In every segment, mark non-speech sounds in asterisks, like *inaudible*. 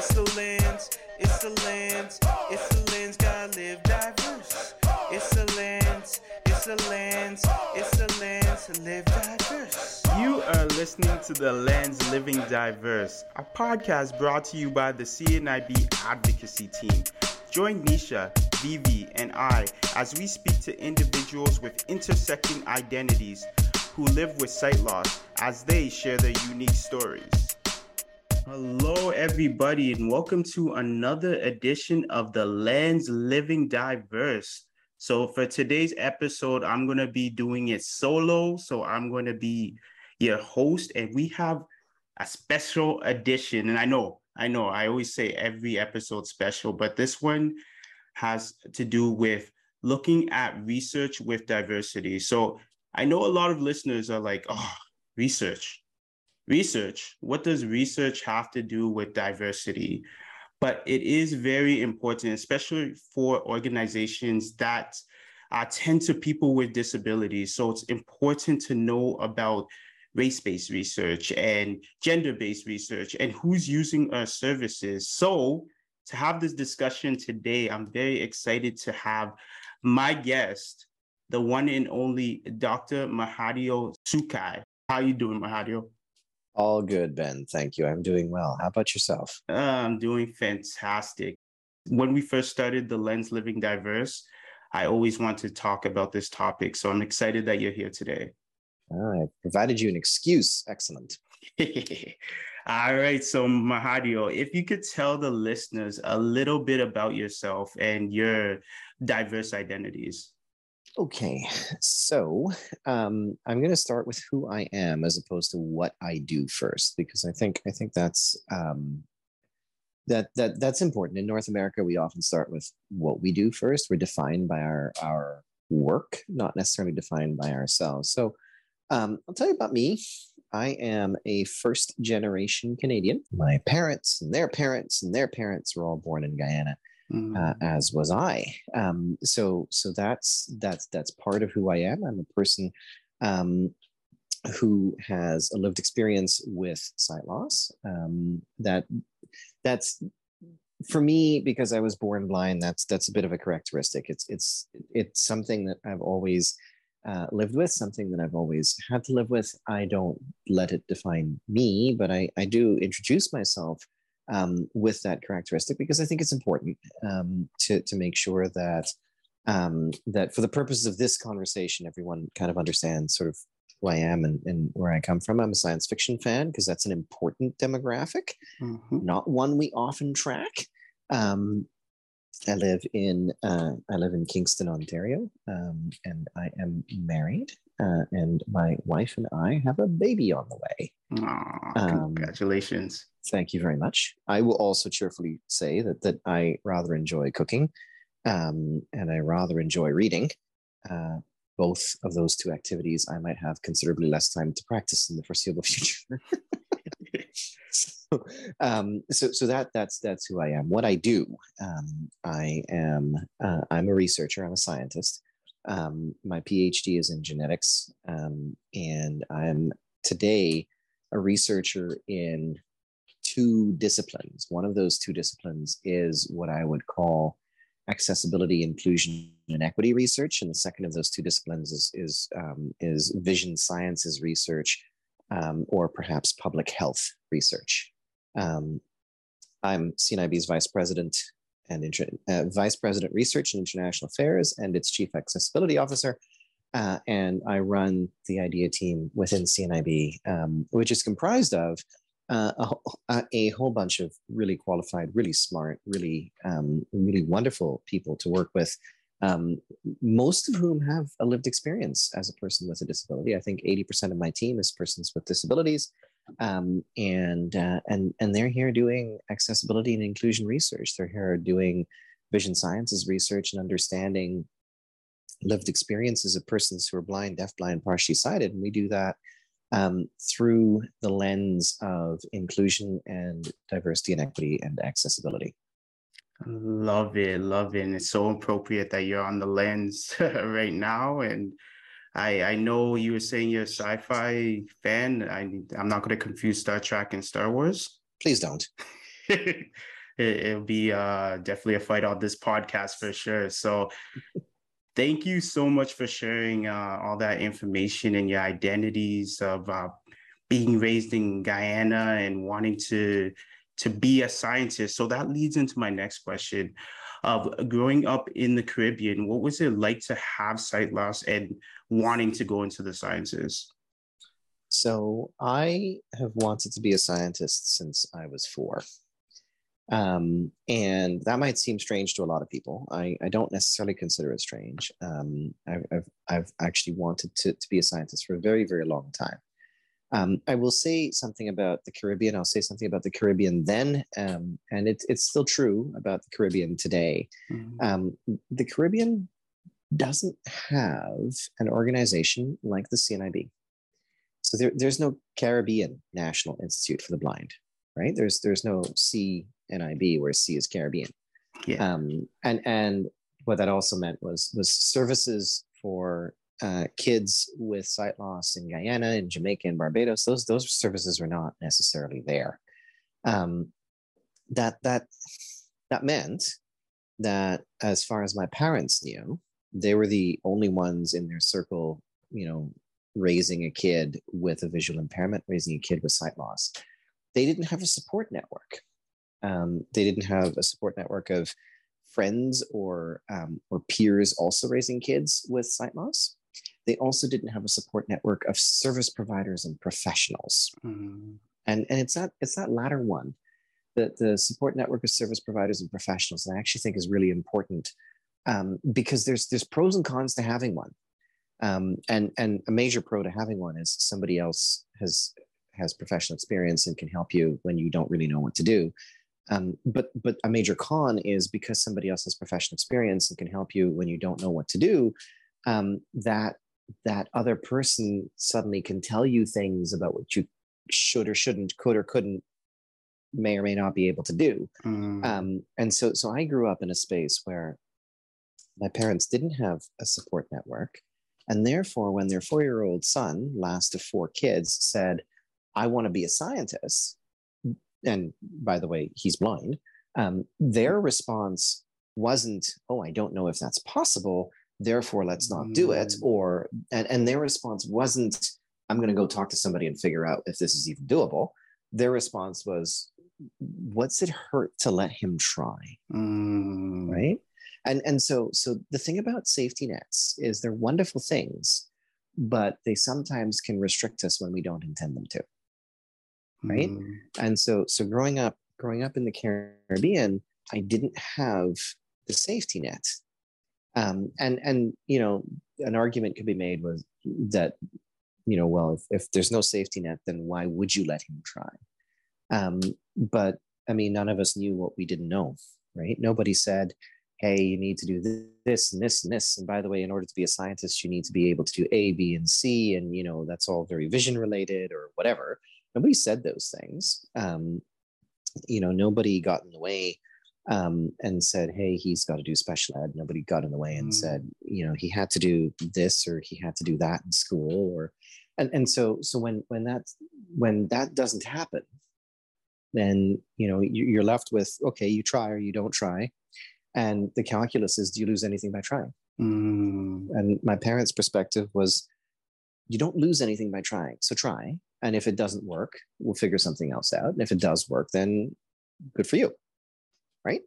It's the lens, it's the lens, it's the lens, gotta live diverse. It's the lens, it's the lens, it's the lens, live diverse. You are listening to The Lens Living Diverse, a podcast brought to you by the CNIB advocacy team. Join Nisha, Vivi, and I as we speak to individuals with intersecting identities who live with sight loss as they share their unique stories. Hello, everybody, and welcome to another edition of the Lens Living Diverse. So, for today's episode, I'm going to be doing it solo. So, I'm going to be your host, and we have a special edition. And I know, I know, I always say every episode special, but this one has to do with looking at research with diversity. So, I know a lot of listeners are like, oh, research research. What does research have to do with diversity? But it is very important, especially for organizations that uh, tend to people with disabilities. So it's important to know about race-based research and gender-based research and who's using our services. So to have this discussion today, I'm very excited to have my guest, the one and only Dr. Mahadeo Sukhai. How are you doing, Mahadeo? All good, Ben. Thank you. I'm doing well. How about yourself? Uh, I'm doing fantastic. When we first started the Lens Living Diverse, I always want to talk about this topic. So I'm excited that you're here today. I provided you an excuse. Excellent. *laughs* All right. So, Mahadeo, if you could tell the listeners a little bit about yourself and your diverse identities. Okay, *laughs* so um, I'm going to start with who I am as opposed to what I do first, because I think I think that's um, that that that's important. In North America, we often start with what we do first. We're defined by our our work, not necessarily defined by ourselves. So um, I'll tell you about me. I am a first generation Canadian. My parents and their parents and their parents were all born in Guyana mm. uh, as was I. Um, so so that's that's that's part of who I am. I'm a person um, who has a lived experience with sight loss. Um, that that's for me because I was born blind. That's that's a bit of a characteristic. It's it's it's something that I've always uh, lived with, something that I've always had to live with. I don't let it define me, but I, I do introduce myself um, with that characteristic because I think it's important um, to, to make sure that um, that for the purposes of this conversation, everyone kind of understands sort of who I am and, and where I come from. I'm a science fiction fan because that's an important demographic, mm-hmm. not one we often track. Um, I live in uh, I live in Kingston, Ontario, um, and I am married. Uh, and my wife and I have a baby on the way. Aww, um, congratulations! Thank you very much. I will also cheerfully say that that I rather enjoy cooking, um, and I rather enjoy reading. Uh, both of those two activities, I might have considerably less time to practice in the foreseeable *laughs* future. so, um, so, so that that's that's who I am. What I do, um, I am uh, I'm a researcher. I'm a scientist. Um, my PhD is in genetics, um, and I'm today a researcher in two disciplines. One of those two disciplines is what I would call accessibility, inclusion, and equity research, and the second of those two disciplines is is um, is vision sciences research, um, or perhaps public health research. Um, I'm CNIB's vice president and inter- uh, vice president research and international affairs, and its chief accessibility officer. Uh, and I run the IDEA team within CNIB, um, which is comprised of uh, a, a, whole bunch of really qualified, really smart, really, um, really wonderful people to work with, um, most of whom have a lived experience as a person with a disability. I think 80% of my team is persons with disabilities. Um, and, uh, and, and they're here doing accessibility and inclusion research. They're here doing vision sciences research and understanding lived experiences of persons who are blind, deafblind, partially sighted. And we do that um, through the lens of inclusion and diversity and equity and accessibility. Love it, love it. And it's so appropriate that you're on the lens *laughs* right now. And I I know you were saying you're a sci-fi fan. I I'm not going to confuse Star Trek and Star Wars. Please don't. *laughs* it, will be uh, definitely a fight on this podcast for sure. So thank you so much for sharing uh, all that information and your identities of uh, being raised in Guyana and wanting to to be a scientist. So that leads into my next question of growing up in the Caribbean. What was it like to have sight loss and wanting to go into the sciences? So I have wanted to be a scientist since I was four. Um, and that might seem strange to a lot of people. I, I don't necessarily consider it strange. Um, I've, I've, I've, actually wanted to, to be a scientist for a very, very long time. Um, I will say something about the Caribbean. I'll say something about the Caribbean then, um, and it, it's still true about the Caribbean today. Mm-hmm. Um, the Caribbean doesn't have an organization like the CNIB. So there, there's no Caribbean National Institute for the Blind, right? There's there's no CNIB where C is Caribbean. Yeah. Um, and and what that also meant was was services for uh, kids with sight loss in Guyana and Jamaica and Barbados, those those services were not necessarily there. Um, that that that meant that as far as my parents knew, they were the only ones in their circle, you know, raising a kid with a visual impairment, raising a kid with sight loss. They didn't have a support network. Um, they didn't have a support network of friends or um, or peers also raising kids with sight loss they also didn't have a support network of service providers and professionals. Mm-hmm. And, and it's that it's that latter one, the, the support network of service providers and professionals that I actually think is really important um, because there's there's pros and cons to having one. Um, and and a major pro to having one is somebody else has has professional experience and can help you when you don't really know what to do. Um, but but a major con is because somebody else has professional experience and can help you when you don't know what to do. Um, that that other person suddenly can tell you things about what you should or shouldn't, could or couldn't, may or may not be able to do. Mm. Um, and so, so I grew up in a space where my parents didn't have a support network. And therefore, when their four year old son, last of four kids, said, I want to be a scientist, and by the way, he's blind, um, their response wasn't, Oh, I don't know if that's possible therefore let's not do it mm. or and, and their response wasn't i'm going to go talk to somebody and figure out if this is even doable their response was what's it hurt to let him try mm. right and and so so the thing about safety nets is they're wonderful things but they sometimes can restrict us when we don't intend them to. Right? Mm. and so so growing up growing up in the caribbean i didn't have the safety net. Um, and and you know an argument could be made was that you know well if, if there's no safety net then why would you let him try? Um, but i mean none of us knew what we didn't know right? Nobody said hey you need to do this and this and this and by the way in order to be a scientist you need to be able to do a b and c and you know that's all very vision related or whatever nobody said those things um, you know nobody got in the way um, and said, "Hey, he's got to do special ed." Nobody got in the way and mm. said, you know, he had to do this or he had to do that in school, or and and so so when when that when that doesn't happen, then you know you're left with okay, you try or you don't try, and the calculus is, do you lose anything by trying? Mm. And my parents' perspective was, you don't lose anything by trying, so try. And if it doesn't work, we'll figure something else out. And if it does work, then good for you right?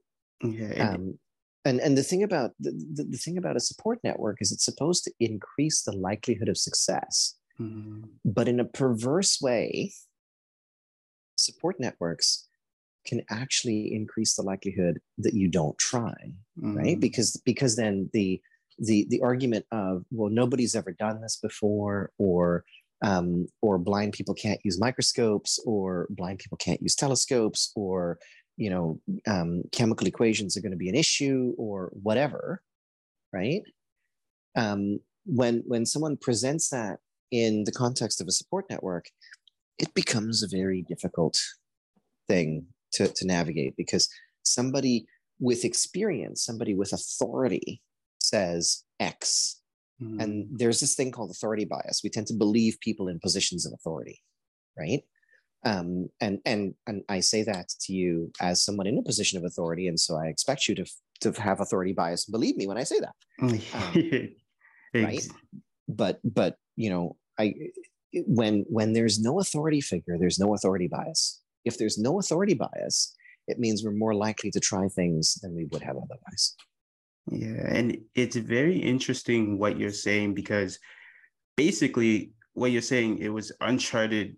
Yeah. Um, and and the thing about the, the, the, thing about a support network is it's supposed to increase the likelihood of success, mm-hmm. but in a perverse way, support networks can actually increase the likelihood that you don't try, mm-hmm. right? Because because then the the the argument of well nobody's ever done this before or um, or blind people can't use microscopes or blind people can't use telescopes or you know um, chemical equations are going to be an issue or whatever right um, when when someone presents that in the context of a support network it becomes a very difficult thing to, to navigate because somebody with experience somebody with authority says x mm. and there's this thing called authority bias we tend to believe people in positions of authority right Um, and and and I say that to you as someone in a position of authority, and so I expect you to to have authority bias. Believe me when I say that, *laughs* um, right? But but you know, I when when there's no authority figure, there's no authority bias. If there's no authority bias, it means we're more likely to try things than we would have otherwise. Yeah, and it's very interesting what you're saying because basically what you're saying it was uncharted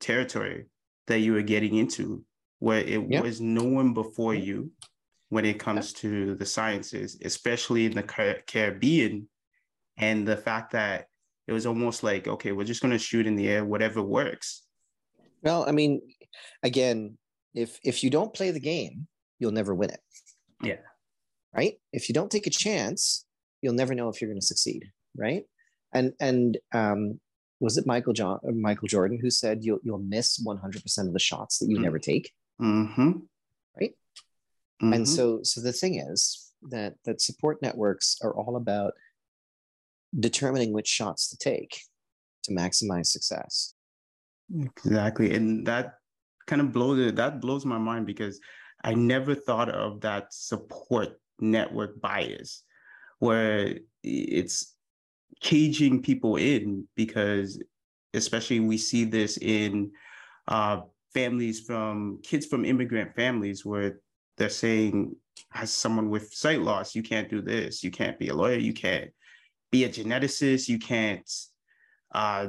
territory that you were getting into where it was no one before you when it comes to the sciences, especially in the Car- Caribbean, and the fact that it was almost like, okay, we're just going to shoot in the air, whatever works. Well, I mean, again, if if you don't play the game, you'll never win it. Yeah. Right. If you don't take a chance, you'll never know if you're going to succeed. Right. And and um, was it Michael John Michael Jordan who said you'll you'll miss 100 percent of the shots that you mm-hmm. never take. Mm-hmm. Right. Mm-hmm. And so so the thing is that that support networks are all about determining which shots to take to maximize success. Exactly. And that kind of blows that blows my mind because I never thought of that support network bias where it's caging people in because especially we see this in uh, families from kids from immigrant families where they're saying as someone with sight loss you can't do this. You can't be a lawyer. You can't be a geneticist. You can't uh,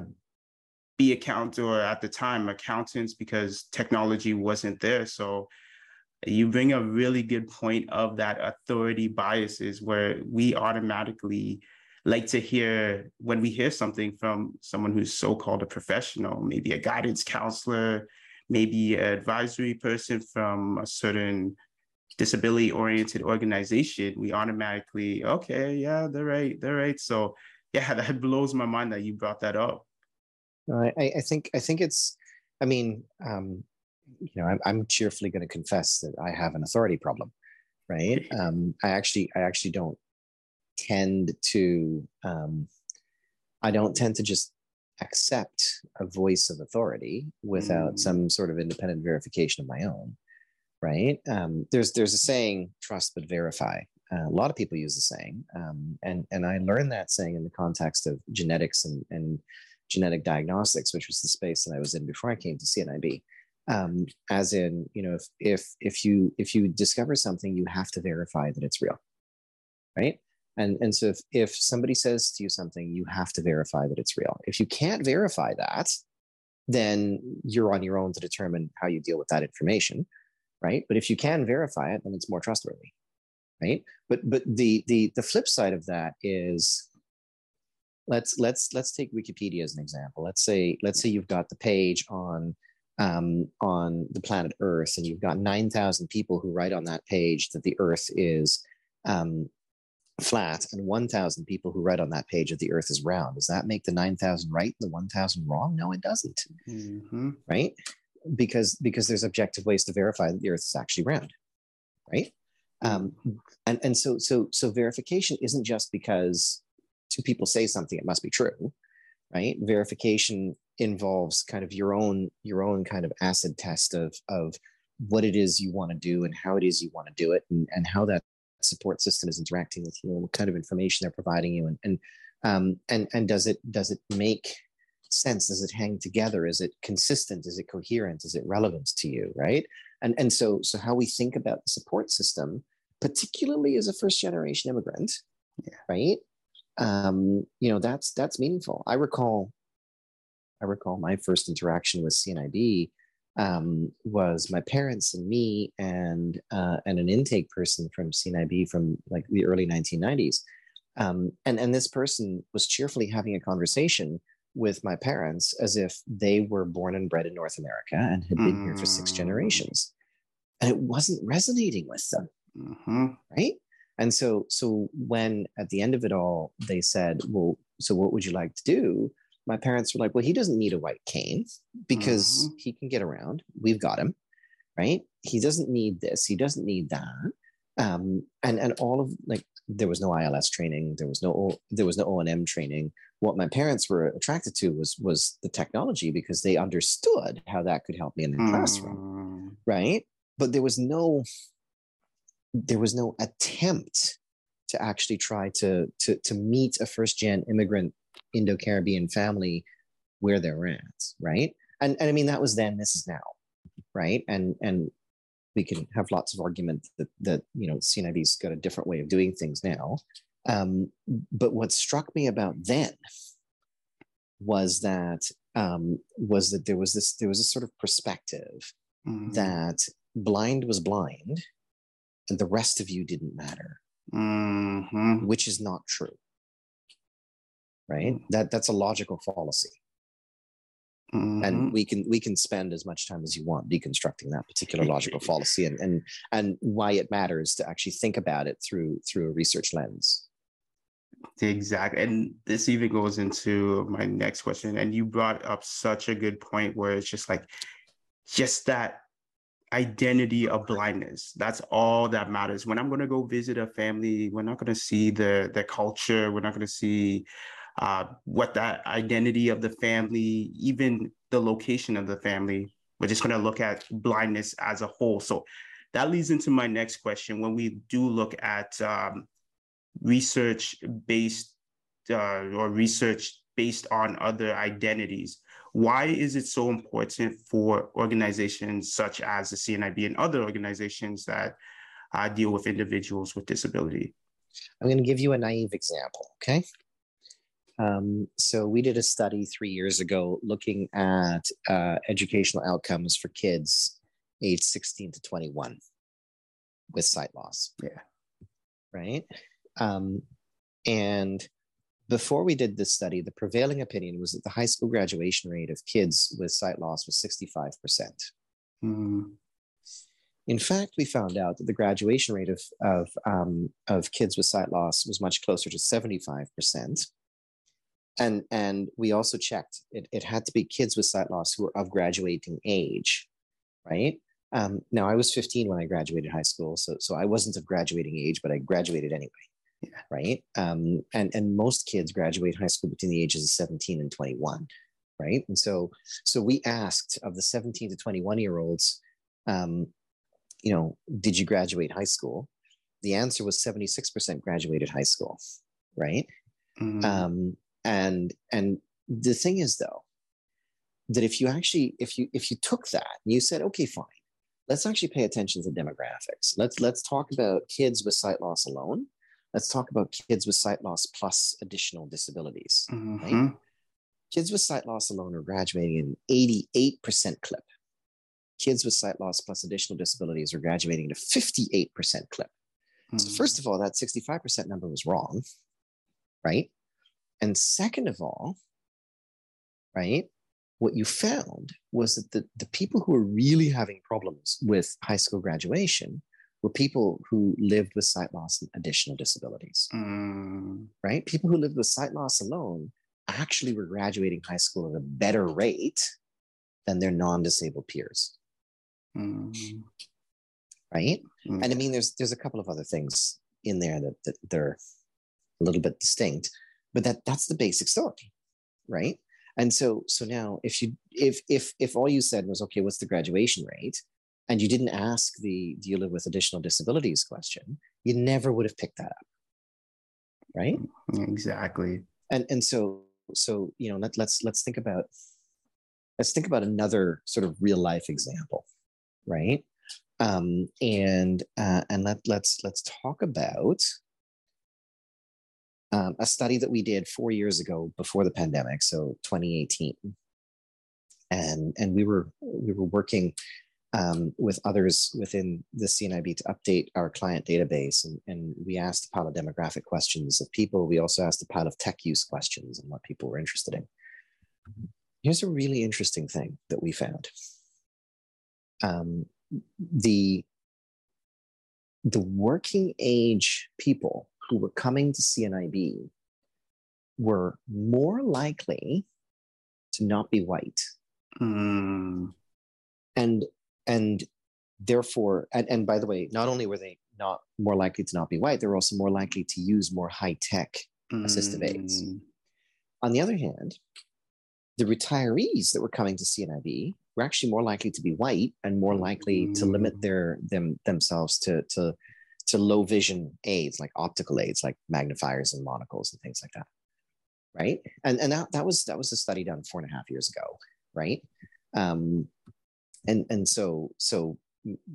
be account or at the time accountants because technology wasn't there. So you bring a really good point of that authority biases where we automatically like to hear when we hear something from someone who's so-called a professional, maybe a guidance counselor, maybe an advisory person from a certain disability oriented organization, we automatically, okay, yeah, they're right, they're right. So yeah, *laughs* that blows my mind that you brought that up. I, I think I think it's. I mean, um, you know, I'm, I'm cheerfully going to confess that I have an authority problem, right? *laughs* Um, I actually I actually don't tend to. Um, I don't tend to just accept a voice of authority without mm. some sort of independent verification of my own right um, there's there's a saying trust but verify uh, a lot of people use the saying um, and and i learned that saying in the context of genetics and and genetic diagnostics, which was the space that I was in before I came to CNIB. Um, as in, you know, if if if you if you discover something, you have to verify that it's real, right? And and so if if somebody says to you something, you have to verify that it's real. If you can't verify that, then you're on your own to determine how you deal with that information, right? But if you can verify it, then it's more trustworthy, right? But but the the the flip side of that is let's let's let's take wikipedia as an example. Let's say let's say you've got the page on um, on the planet earth and you've got 9000 people who write on that page that the earth is um, flat and 1000 people who write on that page that the earth is round. Does that make the 9000 right and the 1000 wrong? No it doesn't. Mm-hmm. right? Because because there's objective ways to verify that the earth is actually round. Right? Um, and and so so so verification isn't just because two people say something, it must be true, right? Verification involves kind of your own your own kind of acid test of of what it is you want to do and how it is you want to do it and, and how that support system is interacting with you and what kind of information they're providing you and and um, and and does it does it make sense? Does it hang together? Is it consistent? Is it coherent? Is it relevant to you right? And and so so how we think about the support system particularly as a first generation immigrant yeah. right um, you know that's that's meaningful. I recall, I recall my first interaction with CNIB um, was my parents and me and uh, and an intake person from CNIB from like the early 1990s, um, and and this person was cheerfully having a conversation with my parents as if they were born and bred in North America and had been mm. here for six mm. generations, and it wasn't resonating with them, mm-hmm. right? And so, so when at the end of it all, they said, well, so what would you like to do? My parents were like, well, he doesn't need a white cane because mm-hmm. he can get around. We've got him, right? He doesn't need this. He doesn't need that. Um, and, and all of like, there was no ILS training. There was no, there was no O&M training. what my parents were attracted to was was the technology because they understood how that could help me in the mm. classroom right but there was no there was no attempt to actually try to to to meet a first gen immigrant indo-caribbean family where they're at right? And and i mean that was then this is now right? And and we can have lots of argument that that you know cnib's got a different way of doing things now. Um, but what struck me about then was that um, was that there was this there was a sort of perspective mm-hmm. that blind was blind and the rest of you didn't matter mm-hmm. which is not true right mm-hmm. that that's a logical fallacy mm-hmm. and we can we can spend as much time as you want deconstructing that particular logical *laughs* fallacy and and and why it matters to actually think about it through through a research lens Exactly. And this even goes into my next question. And you brought up such a good point where it's just like, just that identity of blindness. That's all that matters. When I'm going to go visit a family, we're not going to see the, the culture. We're not going to see uh, what that identity of the family, even the location of the family. We're just going to look at blindness as a whole. So that leads into my next question. When we do look at um, research based uh, or research based on other identities. Why is it so important for organizations such as the CNIB and other organizations that uh, deal with individuals with disability? I'm going to give you a naive example, okay? Um, so we did a study three years ago looking at uh, educational outcomes for kids aged 16 to 21 with sight loss. Yeah. Right. Um, and before we did this study, the prevailing opinion was that the high school graduation rate of kids with sight loss was 65%. Mm. In fact, we found out that the graduation rate of, of, um, of kids with sight loss was much closer to 75%. And, and we also checked, it, it had to be kids with sight loss who were of graduating age, right? Um, now, I was 15 when I graduated high school, so, so I wasn't of graduating age, but I graduated anyway right? Um, and and most kids graduate high school between the ages of 17 and 21, right? And so so we asked of the 17 to 21 year olds, um, you know, did you graduate high school? The answer was 76% graduated high school, right? Mm-hmm. Um, and and the thing is though, that if you actually if you if you took that and you said, okay, fine, let's actually pay attention to demographics. Let's let's talk about kids with sight loss alone let's talk about kids with sight loss plus additional disabilities. Mm-hmm. Right? Kids with sight loss alone are graduating in 88% clip. Kids with sight loss plus additional disabilities are graduating at a 58% clip. Mm-hmm. So, first of all, that 65% number was wrong, right? And second of all, right, what you found was that the, the people who are really having problems with high school graduation were people who lived with sight loss and additional disabilities, mm. right? People who lived with sight loss alone actually were graduating high school at a better rate than their non-disabled peers. Mm. Right? Mm. And I mean, there's there's a couple of other things in there that, that they're a little bit distinct, but that that's the basic story, right? And so so now if you if if if all you said was okay, what's the graduation rate? And you didn't ask the live with additional disabilities question, you never would have picked that up. Right? Exactly. And and so so you know let, let's let's think about let's think about another sort of real life example, right? Um, and uh, and let let's let's talk about um, a study that we did four years ago before the pandemic, so 2018, and and we were we were working um, with others within the CNIB to update our client database. And, and we asked a pile of demographic questions of people. We also asked a pile of tech use questions and what people were interested in. Here's a really interesting thing that we found. Um, the, the working age people who were coming to CNIB were more likely to not be white. Mm. And and therefore and, and by the way not only were they not more likely to not be white they're also more likely to use more high-tech assistive aids. Mm. On the other hand, the retirees that were coming to CNIB were actually more likely to be white and more likely to limit their them themselves to to to low vision aids like optical aids like magnifiers and monocles and things like that right? And and that, that was that was a study done four and a half years ago right? Um and and so so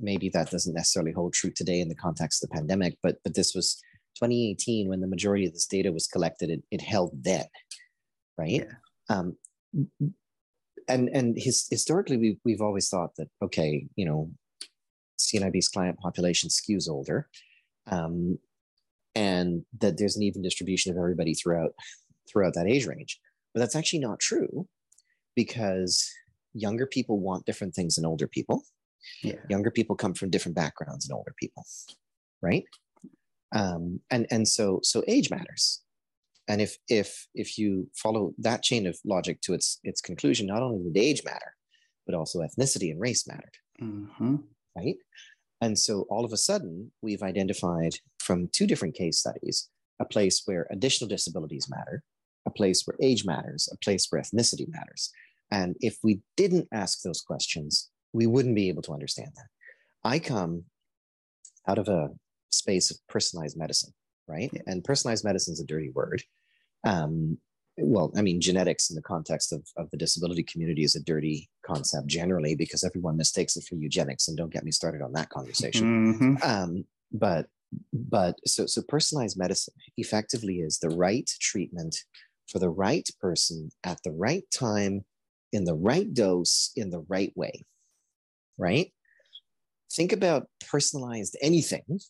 maybe that doesn't necessarily hold true today in the context of the pandemic but but this was 2018 when the majority of this data was collected. It, it held then right? Yeah. um and and his, historically we've, we've always thought that okay you know cnib's client population skews older um, and that there's an even distribution of everybody throughout throughout that age range. But that's actually not true because younger people want different things than older people. Yeah. younger people come from different backgrounds than older people right? Um, and and so so age matters. And if if if you follow that chain of logic to its its conclusion not only did age matter but also ethnicity and race mattered mm-hmm. right? And so all of a sudden we've identified from two different case studies a place where additional disabilities matter a place where age matters a place where ethnicity matters and if we didn't ask those questions we wouldn't be able to understand that i come out of a space of personalized medicine right and personalized medicine is a dirty word um, well, I mean, genetics in the context of, of the disability community is a dirty concept generally because everyone mistakes it for eugenics. And don't get me started on that conversation. Mm-hmm. Um, but but so so personalized medicine effectively is the right treatment for the right person at the right time in the right dose in the right way right think about personalized anything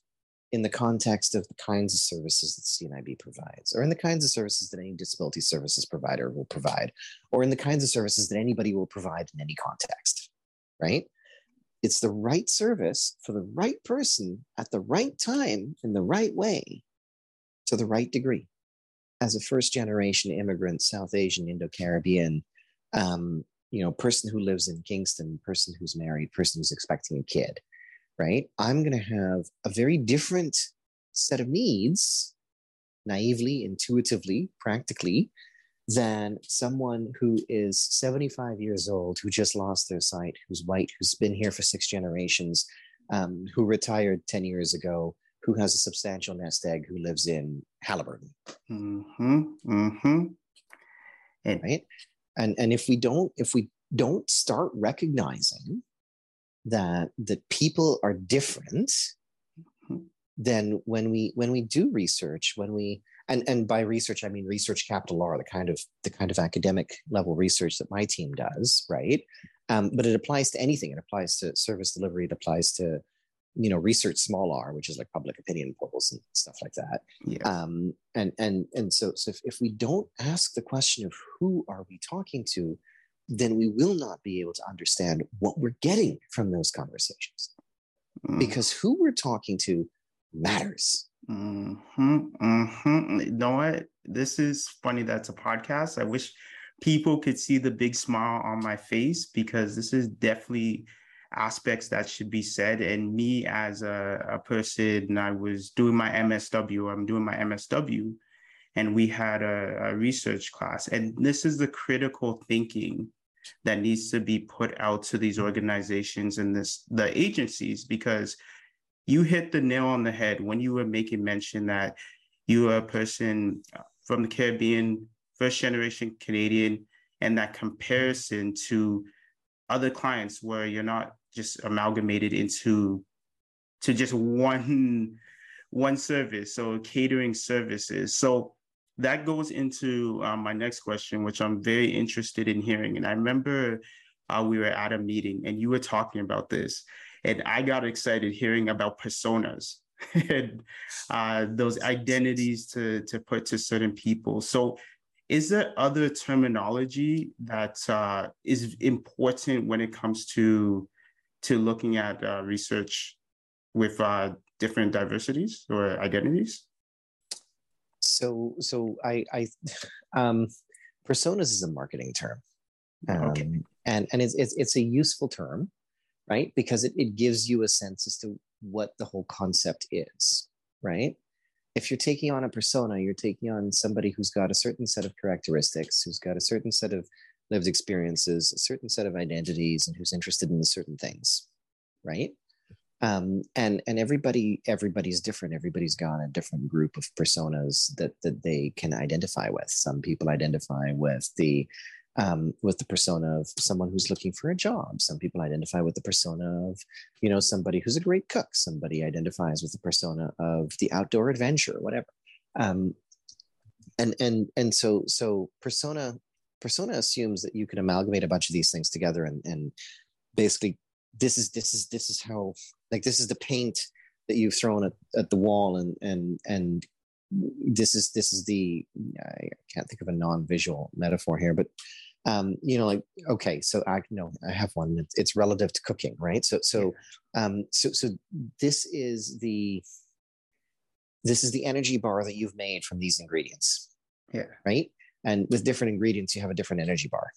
in the context of the kinds of services that CNIB provides, or in the kinds of services that any disability services provider will provide, or in the kinds of services that anybody will provide in any context, right? It's the right service for the right person at the right time in the right way to the right degree. As a first generation immigrant, South Asian, Indo Caribbean, um, you know, person who lives in Kingston, person who's married, person who's expecting a kid right? I'm going to have a very different set of needs, naively, intuitively, practically, than someone who is 75 years old, who just lost their sight, who's white, who's been here for six generations, um, who retired 10 years ago, who has a substantial nest egg, who lives in Haliburton. Mm-hmm. Mm-hmm. And, right? And, and if we don't, if we don't start recognizing that that people are different mm-hmm. then when we when we do research when we and and by research i mean research capital r the kind of the kind of academic level research that my team does right? Um, but it applies to anything. It applies to service delivery. It applies to you know research small r which is like public opinion polls and stuff like that yeah. um, and and and so so if, if we don't ask the question of who are we talking to then we will not be able to understand what we're getting from those conversations. Mm. Because who we're talking to matters. Mm-hmm, mm-hmm. You know what? This is funny that's a podcast. I wish people could see the big smile on my face because this is definitely aspects that should be said. And me as a, a person, I was doing my MSW, I'm doing my MSW, and we had a, a research class. And this is the critical thinking that needs to be put out to these organizations and this the agencies because you hit the nail on the head when you were making mention that you are a person from the Caribbean, first generation Canadian, and that comparison to other clients where you're not just amalgamated into to just one *laughs* one service so catering services so that goes into um, my next question, which I'm very interested in hearing. And I remember uh, we were at a meeting and you were talking about this, and I got excited hearing about personas *laughs* and uh, those identities to, to put to certain people. So, is there other terminology that uh, is important when it comes to to looking at uh, research with uh, different diversities or identities? so so I I *laughs* um, personas is a marketing term, um, okay. and and it's, it's it's a useful term, right? Because it, it gives you a sense as to what the whole concept is, right? If you're taking on a persona, you're taking on somebody who's got a certain set of characteristics, who's got a certain set of lived experiences, a certain set of identities, and who's interested in certain things, right? Um, and and everybody everybody's different. Everybody's got a different group of personas that that they can identify with. Some people identify with the um, with the persona of someone who's looking for a job. Some people identify with the persona of, you know, somebody who's a great cook. Somebody identifies with the persona of the outdoor adventure, whatever. Um, and and and so so persona persona assumes that you can amalgamate a bunch of these things together and and basically this is this is this is how like this is the paint that you've thrown at, at the wall and and and this is this is the I can't think of a non-visual metaphor here, but um, you know, like okay, so I know I have one. It's, it's relative to cooking, right? So so um, so so this is the this is the energy bar that you've made from these ingredients. Yeah. Right. And with different ingredients, you have a different energy bar.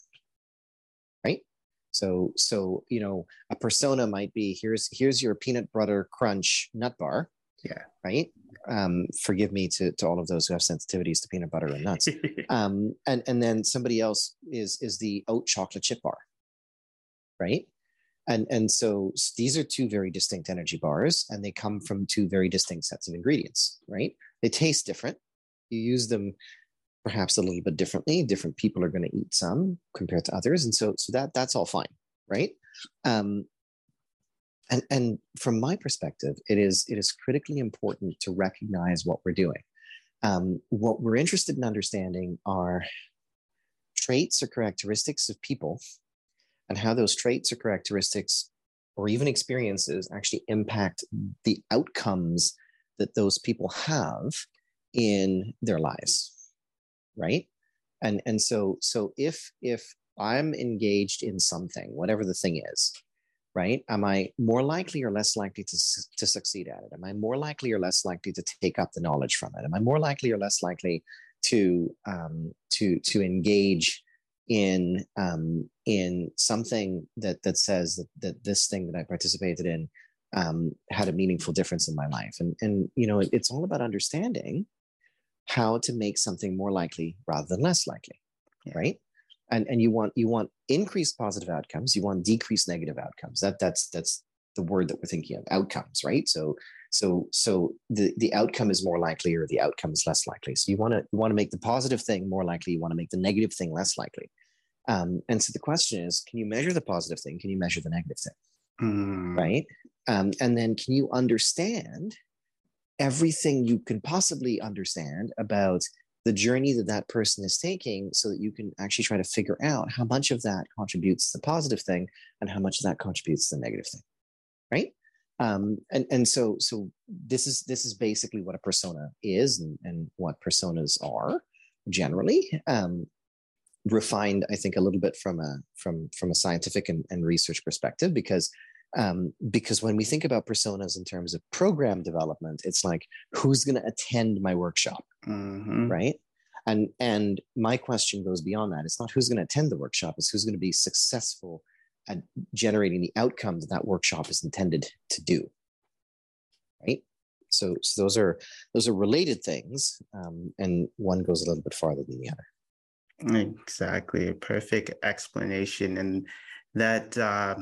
Right. So so you know, a persona might be here's here's your peanut butter crunch nut bar. Yeah. Right um, forgive me to, to all of those who have sensitivities to peanut butter and nuts. *laughs* um, and, and then somebody else is, is the oat chocolate chip bar, right? And, and so these are two very distinct energy bars and they come from two very distinct sets of ingredients, right? They taste different. You use them perhaps a little bit differently. Different people are going to eat some compared to others. And so, so that, that's all fine, right? Um, and and from my perspective it is it is critically important to recognize what we're doing. Um, what we're interested in understanding are traits or characteristics of people and how those traits or characteristics or even experiences actually impact the outcomes that those people have in their lives right? And and so so if if i'm engaged in something whatever the thing is right? Am I more likely or less likely to, to succeed at it? Am I more likely or less likely to take up the knowledge from it? Am I more likely or less likely to um, to to engage in um, in something that that says that, that this thing that I participated in um, had a meaningful difference in my life? And and you know, it, it's all about understanding how to make something more likely rather than less likely, yeah. right? And and you want you want increased positive outcomes you want decreased negative outcomes. That that's that's the word that we're thinking of outcomes right? So so so the the outcome is more likely or the outcome is less likely. So you want to you want to make the positive thing more likely you want to make the negative thing less likely. Um, and so the question is can you measure the positive thing? Can you measure the negative thing? Mm. right? Um, and then can you understand everything you can possibly understand about the journey that that person is taking so that you can actually try to figure out how much of that contributes the positive thing and how much of that contributes the negative thing right? Um, and and so so this is this is basically what a persona is and, and what personas are generally um, refined i think a little bit from a from from a scientific and, and research perspective because um, because when we think about personas in terms of program development it's like who's going to attend my workshop mm-hmm. right and and my question goes beyond that it's not who's going to attend the workshop it's who's going to be successful at generating the outcome that that workshop is intended to do right so, so those are those are related things um, and one goes a little bit farther than the other exactly perfect explanation and that uh,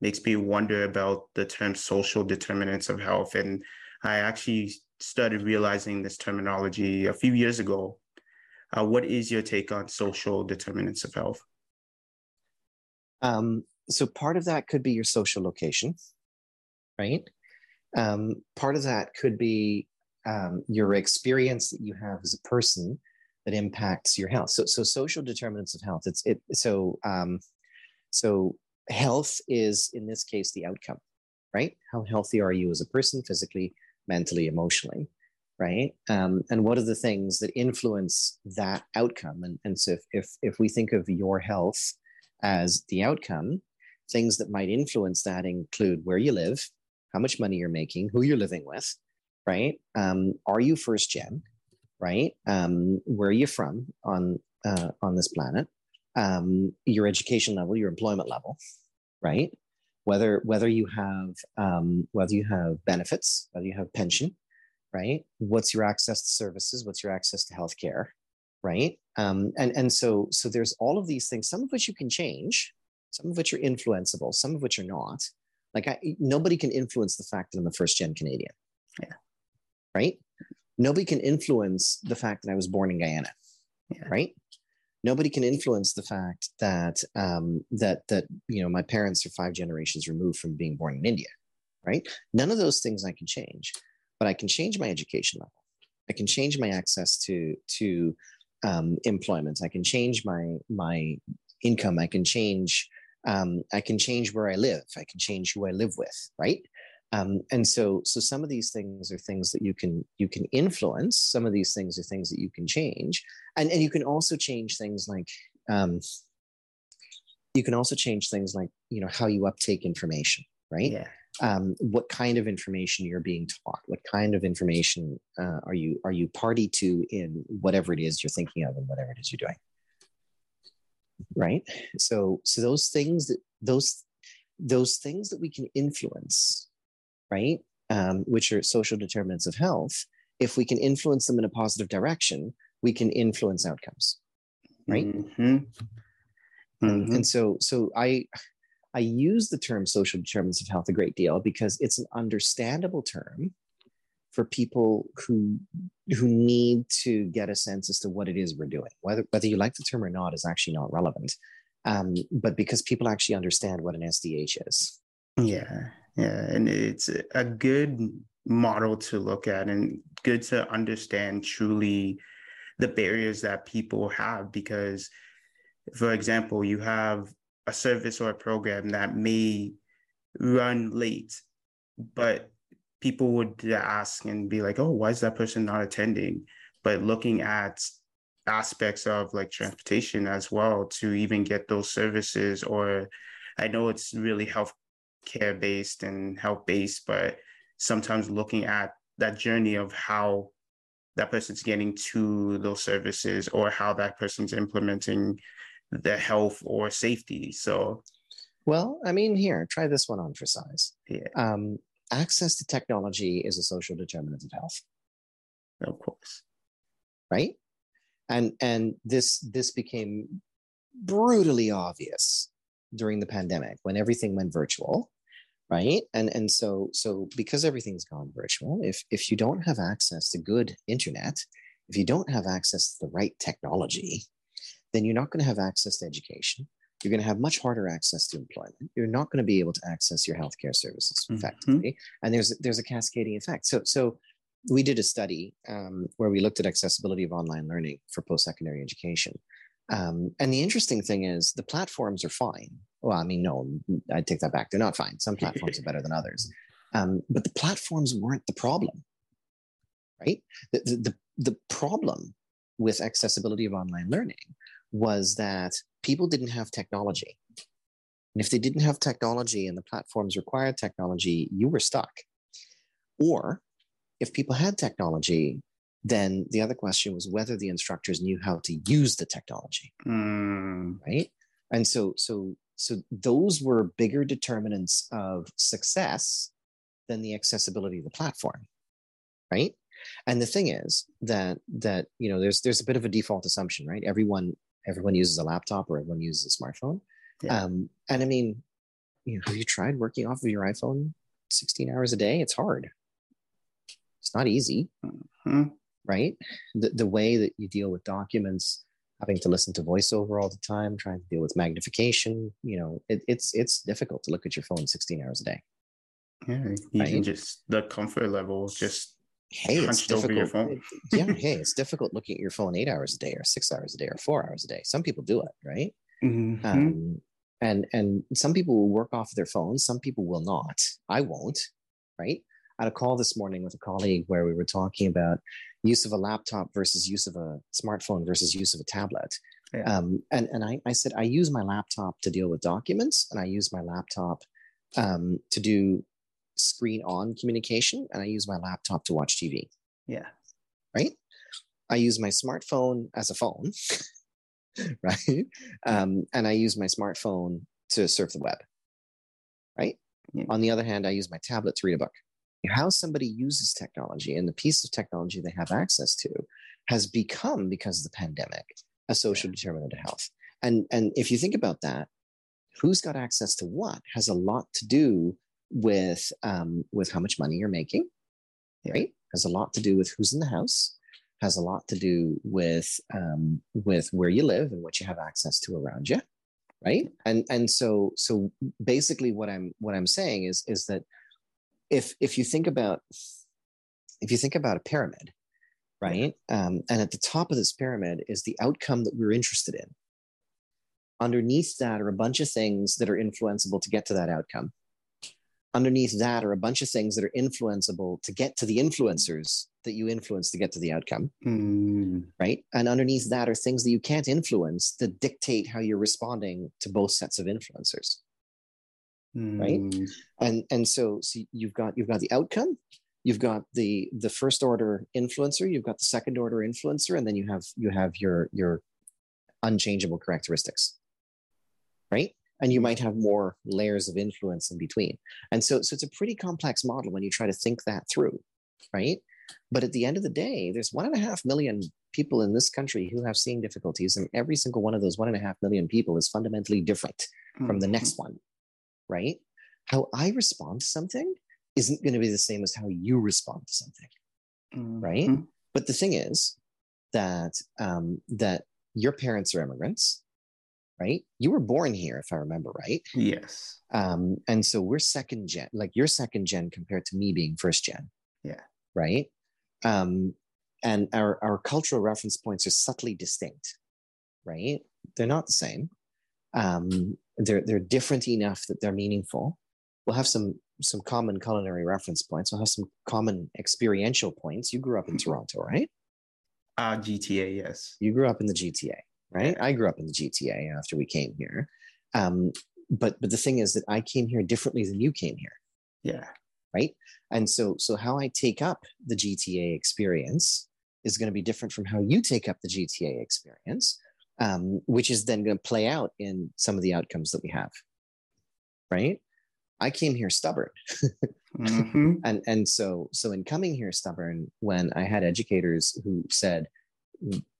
makes me wonder about the term social determinants of health. And I actually started realizing this terminology a few years ago. Uh, what is your take on social determinants of health? Um, so part of that could be your social location, right? Um, part of that could be um, your experience that you have as a person that impacts your health. So, so social determinants of health. It's it. So, um, so health is in this case the outcome right how healthy are you as a person physically mentally emotionally right? Um, and what are the things that influence that outcome? And, and so if, if if we think of your health as the outcome things that might influence that include where you live how much money you're making who you're living with right? Um, are you first gen right? Um, where are you from on uh, on this planet? Um, your education level, your employment level, right? Whether whether you have um, whether you have benefits, whether you have pension, right? What's your access to services? What's your access to healthcare? Right. Um, and, and so, so there's all of these things, some of which you can change, some of which are influenceable, some of which are not. Like I, nobody can influence the fact that I'm a first gen Canadian. Yeah. Right. Nobody can influence the fact that I was born in Guyana. Yeah. Right. Nobody can influence the fact that um, that that you know my parents are five generations removed from being born in India. Right. None of those things I can change, but I can change my education level. I can change my access to to um, employment. I can change my my income. I can change um, I can change where I live. I can change who I live with, right? Um, and so, so some of these things are things that you can you can influence. Some of these things are things that you can change, and and you can also change things like um, you can also change things like you know how you uptake information, right? Yeah. Um, what kind of information you're being taught? What kind of information uh, are you are you party to in whatever it is you're thinking of and whatever it is you're doing? right so so those things that those those things that we can influence right? Um, which are social determinants of health. If we can influence them in a positive direction we can influence outcomes right? Mm-hmm. And, Mhm. and so so i i use the term social determinants of health a great deal because it's an understandable term for people who who need to get a sense as to what it is we're doing whether whether you like the term or not is actually not relevant. Um, but because people actually understand what an sdh is. Yeah, yeah, and it's a good model to look at and good to understand truly the barriers that people have because for example, you have a service or a program that may run late, but people would ask and be like, "Oh, why is that person not attending?" But looking at aspects of like transportation as well to even get those services or I know it's really health care based and health based, but sometimes looking at that journey of how that person's getting to those services or how that person's implementing the health or safety. So, well i mean here try this one on for size yeah, um, access to technology is a social determinant of health of course. right and and this this became brutally obvious during the pandemic when everything went virtual right? And and so so because everything's gone virtual if if you don't have access to good internet if you don't have access to the right technology then you're not going to have access to education. You're going to have much harder access to employment. You're not going to be able to access your healthcare services Mhm. effectively. And there's there's a cascading effect. So so we did a study um, where we looked at accessibility of online learning for post-secondary education um, and the interesting thing is the platforms are fine. Well i mean no i take that back. They're not fine. Some platforms are better than others. *laughs* Um, but the platforms weren't the problem right? The, the, the, the problem with accessibility of online learning was that people didn't have technology. And if they didn't have technology and the platforms required technology you were stuck. Or if people had technology then the other question was whether the instructors knew how to use the technology Mm, right? And so so so those were bigger determinants of success than the accessibility of the platform right? And the thing is that that you know there's there's a bit of a default assumption right? Everyone everyone uses a laptop or everyone uses a smartphone. Yeah. um and i mean you know have you tried working off of your iphone 16 hours a day? It's hard. It's not easy. Mhm. Right? The, the way that you deal with documents, having to listen to voiceover all the time, trying to deal with magnification, you know, it, it's it's difficult to look at your phone 16 hours a day. Yeah, even Right. just the comfort level, just Hey, it's difficult. your phone. *laughs* yeah, *laughs* hey, it's difficult looking at your phone eight hours a day, or six hours a day, or four hours a day. Some people do it, right? Mhm. Um, and and some people will work off their phones. Some people will not. I won't. Right. I had a call this morning with a colleague where we were talking about use of a laptop versus use of a smartphone versus use of a tablet. Yeah. Um, and and I, I said I use my laptop to deal with documents, and I use my laptop um, to do screen on communication, and I use my laptop to watch TV yeah, right? I use my smartphone as a phone, *laughs* right? Um, and I use my smartphone to surf the web, right? Yeah. On the other hand, I use my tablet to read a book. How somebody uses technology and the piece of technology they have access to has become because of the pandemic a social determinant of health. And and if you think about that who's got access to what has a lot to do with um, with how much money you're making right? Has a lot to do with who's in the house has a lot to do with um, with where you live and what you have access to around you right? And and so so basically what i'm what i'm saying is is that if if you think about if you think about a pyramid right? Um, and at the top of this pyramid is the outcome that we're interested in. Underneath that are a bunch of things that are influenceable to get to that outcome. Underneath that are a bunch of things that are influenceable to get to the influencers that you influence to get to the outcome mm. right? And underneath that are things that you can't influence that dictate how you're responding to both sets of influencers mm. right and and so, so you've got you've got the outcome you've got the the first order influencer you've got the second order influencer and then you have you have your your unchangeable characteristics right and you might have more layers of influence in between and so so it's a pretty complex model when you try to think that through right but at the end of the day there's one and a half million people in this country who have seeing difficulties and every single one of those one and a half million people is fundamentally different mm-hmm. from the mm-hmm. next one right how i respond to something isn't going to be the same as how you respond to something mm-hmm. right but the thing is that um, that your parents are immigrants right? You were born here, if I remember right. Yes. Um, and so we're second gen, like you're second gen compared to me being first gen. Yeah. Right. Um, and our, our cultural reference points are subtly distinct, right? They're not the same. Um, they're, they're different enough that they're meaningful. We'll have some, some common culinary reference points. We'll have some common experiential points. You grew up in mm-hmm. Toronto, right? Uh, GTA, yes. You grew up in the GTA right? I grew up in the GTA after we came here. Um, but but the thing is that I came here differently than you came here. Yeah. Right. And so so how I take up the GTA experience is going to be different from how you take up the GTA experience, um, which is then going to play out in some of the outcomes that we have. Right. I came here stubborn. *laughs* mm-hmm. And and so so in coming here stubborn, when I had educators who said,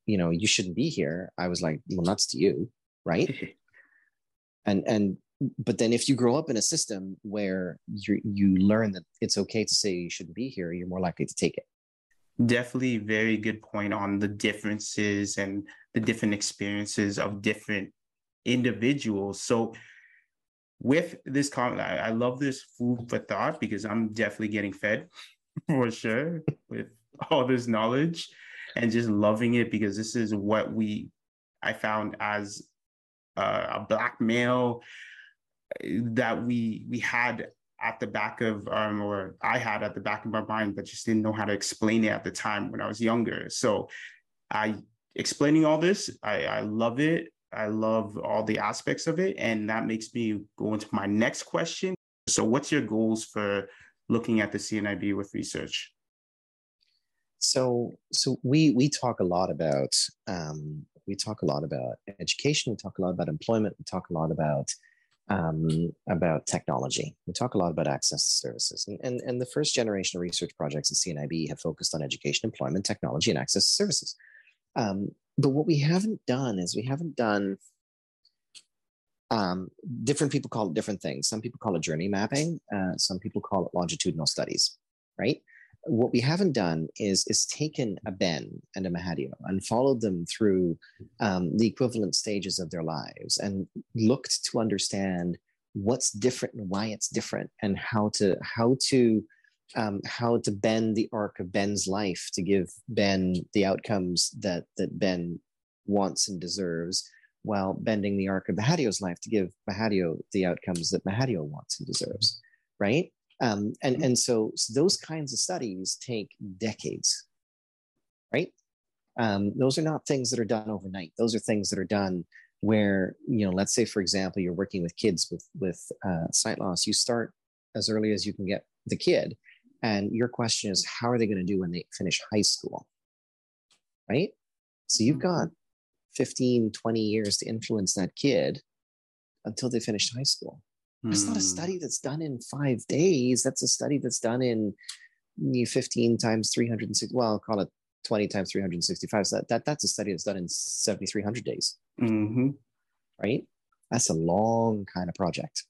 you know you shouldn't be here i was like well nuts to you right *laughs* and and but then if you grow up in a system where you you learn that it's okay to say you shouldn't be here you're more likely to take it definitely very good point on the differences and the different experiences of different individuals. So with this comment I, I love this food for thought because i'm definitely getting fed *laughs* for sure with all this knowledge and just loving it because this is what we I found as uh, a black male that we we had at the back of um, or I had at the back of my mind, but just didn't know how to explain it at the time when I was younger. So I explaining all this, I, I love it. I love all the aspects of it. And that makes me go into my next question. So what's your goals for looking at the CNIB with research? So, so we we talk a lot about um, we talk a lot about education. We talk a lot about employment. We talk a lot about um, about technology. We talk a lot about access to services. And, and, and the first generation of research projects at CNIB have focused on education, employment, technology, and access to services. Um, but what we haven't done is we haven't done um, different people call it different things. Some people call it journey mapping. Uh, some people call it longitudinal studies, right? What we haven't done is is taken a Ben and a Mahadeo and followed them through um, the equivalent stages of their lives and looked to understand what's different and why it's different and how to how to um, how to bend the arc of Ben's life to give Ben the outcomes that that Ben wants and deserves, while bending the arc of Mahadeo's life to give Mahadeo the outcomes that Mahadeo wants and deserves. Right? Um, and mm-hmm. and so, so, those kinds of studies take decades, right? Um, those are not things that are done overnight. Those are things that are done where you know, let's say for example, you're working with kids with with uh, sight loss. You start as early as you can get the kid, and your question is, how are they going to do when they finish high school, right? So you've mm-hmm. got 15, 20 years to influence that kid until they finish high school That's not a hmm. study that's done in five days. That's a study that's done in 15 times 360. Well, I'll call it 20 times 365. So that, that that's a study that's done in 7,300 days. Mm-hmm. Right? That's a long kind of project.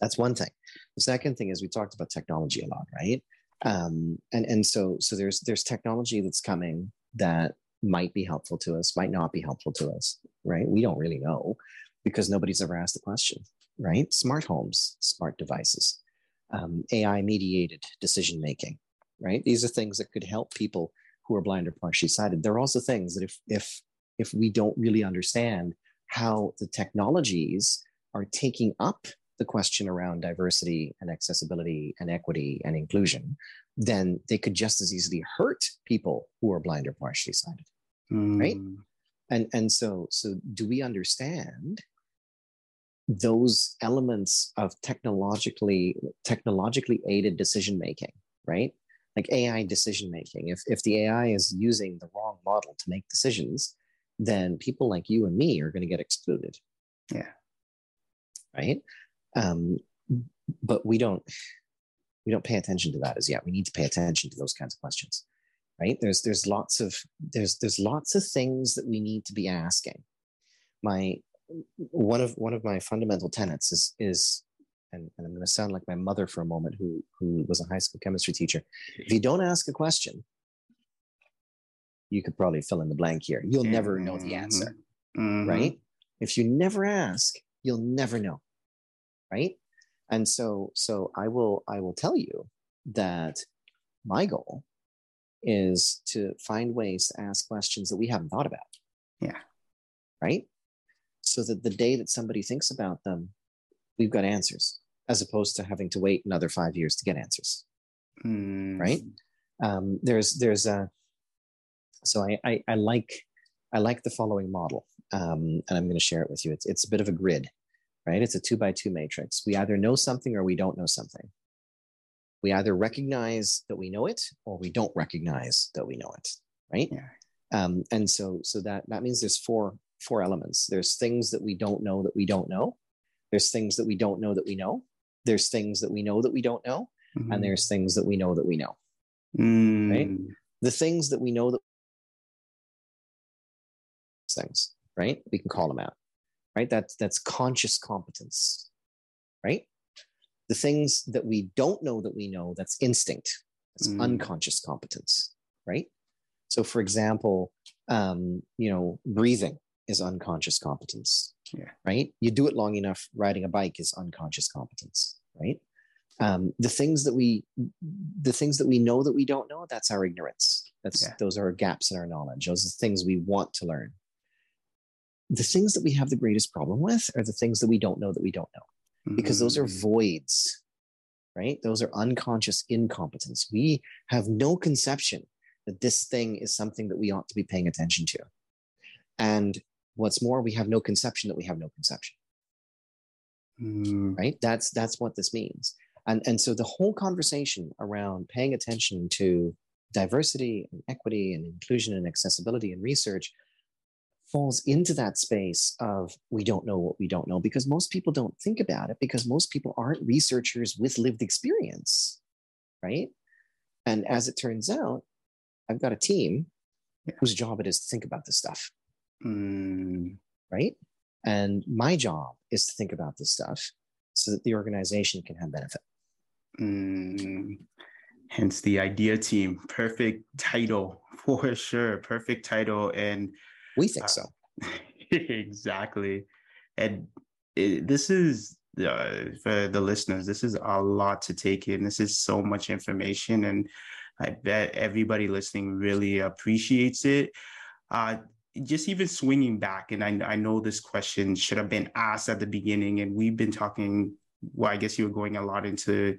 That's one thing. The second thing is we talked about technology a lot, right? Um, and and so so there's there's technology that's coming that might be helpful to us, might not be helpful to us, right? We don't really know because nobody's ever asked the question, right? Smart homes, smart devices, um, AI mediated decision making, right? These are things that could help people who are blind or partially sighted. They're also things that if if if we don't really understand how the technologies are taking up the question around diversity and accessibility and equity and inclusion, then they could just as easily hurt people who are blind or partially sighted. Mm. Right. And and so so do we understand those elements of technologically technologically aided decision making, right? Like AI decision making. If if the AI is using the wrong model to make decisions, then people like you and me are going to get excluded. Yeah. Right. Um, but we don't we don't pay attention to that as yet. We need to pay attention to those kinds of questions. Right. There's there's lots of there's there's lots of things that we need to be asking. My one of one of my fundamental tenets is is and, and I'm going to sound like my mother for a moment, who who was a high school chemistry teacher. If you don't ask a question, you could probably fill in the blank here. You'll mm-hmm. never know the answer, mm-hmm. right? If you never ask, you'll never know, right? And so, so I will I will tell you that my goal is to find ways to ask questions that we haven't thought about. Yeah. Right. So that the day that somebody thinks about them, we've got answers, as opposed to having to wait another five years to get answers. Mm. Right. Um, there's there's a so I, I, I like I like the following model, um, and I'm going to share it with you. It's it's a bit of a grid, right? It's a two by two matrix. We either know something or we don't know something. We either recognize that we know it or we don't recognize that we know it, right? Yeah. Um, and so so that that means there's four four elements. There's things that we don't know that we don't know. There's things that we don't know that we know. There's things that we know that we don't know, mm-hmm. and there's things that we know that we know. Mm. Right? The things that we know that things, right? We can call them out, right? That's that's conscious competence, right? The things that we don't know that we know, that's instinct. That's mm. unconscious competence, right? So, for example, um, you know, breathing is unconscious competence, yeah. right? You do it long enough, riding a bike is unconscious competence, right? Um, the things that we, the things that we know that we don't know, that's our ignorance. That's yeah. those are gaps in our knowledge. Those are things we want to learn, the things that we have the greatest problem with are the things that we don't know that we don't know mm-hmm. because those are mm. voids right those are unconscious incompetence we have no conception that this thing is something that we ought to be paying attention to and what's more we have no conception that we have no conception. Mm. right? That's that's what this means. And and so the whole conversation around paying attention to diversity and equity and inclusion and accessibility and research falls into that space of we don't know what we don't know because most people don't think about it because most people aren't researchers with lived experience. Right? And as it turns out i've got a team whose job it is to think about this stuff mm. right and my job is to think about this stuff so that the organization can have benefit mm. hence the idea team perfect title *laughs* for sure perfect title and we think uh, so. *laughs* exactly. And it, this is uh, for the listeners, this is a lot to take in. This is so much information, and I bet everybody listening really appreciates it. Uh, just even swinging back, and I, I know this question should have been asked at the beginning, and we've been talking. Well, I guess you were going a lot into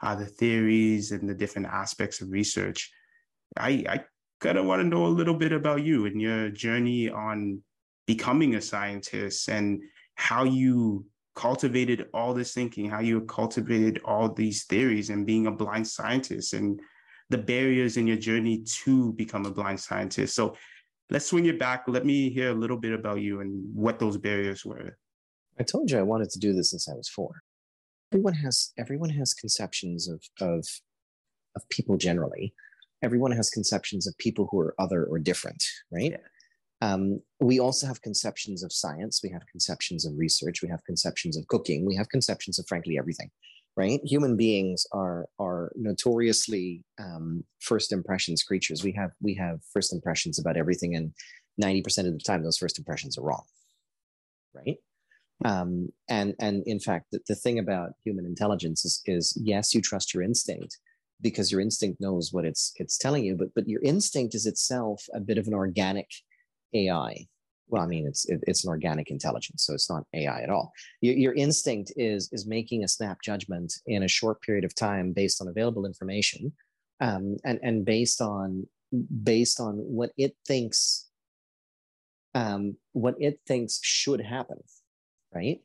uh, the theories and the different aspects of research. I, I kind of want to know a little bit about you and your journey on becoming a scientist and how you cultivated all this thinking, how you cultivated all these theories and being a blind scientist and the barriers in your journey to become a blind scientist. So let's swing it back. Let me hear a little bit about you and what those barriers were. I told you I wanted to do this since I was four. Everyone has everyone has conceptions of of of people generally. Everyone has conceptions of people who are other or different, right? Yeah. Um, we also have conceptions of science. We have conceptions of research. We have conceptions of cooking. We have conceptions of frankly everything, right? Human beings are are notoriously um, first impressions creatures. We have we have first impressions about everything, and ninety percent of the time, those first impressions are wrong, right? Um, and and in fact, the, the thing about human intelligence is, is yes, you trust your instinct because your instinct knows what it's it's telling you, but but your instinct is itself a bit of an organic AI. Well, I mean, it's it, it's an organic intelligence, so it's not AI at all. Your, your instinct is is making a snap judgment in a short period of time based on available information, um, and and based on based on what it thinks um, what it thinks should happen right